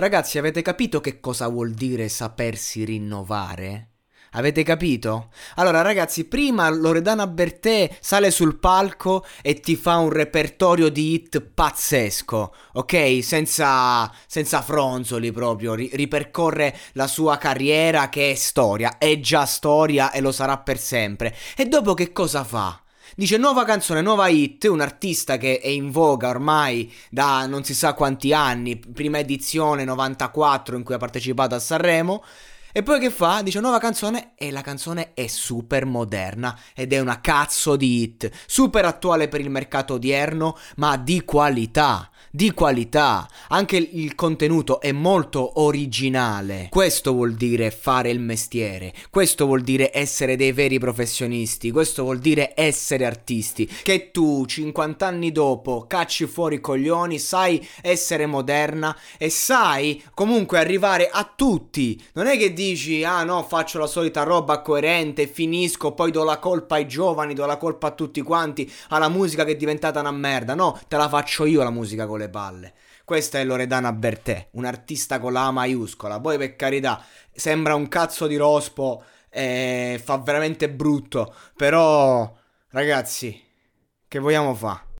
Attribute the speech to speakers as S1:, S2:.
S1: Ragazzi, avete capito che cosa vuol dire sapersi rinnovare? Avete capito? Allora, ragazzi, prima Loredana Bertè sale sul palco e ti fa un repertorio di hit pazzesco, ok? Senza, senza fronzoli proprio, ri- ripercorre la sua carriera che è storia, è già storia e lo sarà per sempre. E dopo che cosa fa? Dice nuova canzone, nuova hit, un artista che è in voga ormai da non si sa quanti anni, prima edizione 94 in cui ha partecipato a Sanremo. E poi che fa? Dice nuova canzone e la canzone è super moderna ed è una cazzo di hit, super attuale per il mercato odierno, ma di qualità di qualità, anche il contenuto è molto originale. Questo vuol dire fare il mestiere, questo vuol dire essere dei veri professionisti, questo vuol dire essere artisti. Che tu 50 anni dopo cacci fuori i coglioni, sai essere moderna e sai comunque arrivare a tutti. Non è che dici "Ah no, faccio la solita roba coerente, finisco, poi do la colpa ai giovani, do la colpa a tutti quanti, alla musica che è diventata una merda". No, te la faccio io la musica con le palle. Questa è Loredana Bertè, un artista con la A maiuscola. Poi per carità, sembra un cazzo di rospo e fa veramente brutto. Però, ragazzi, che vogliamo fare?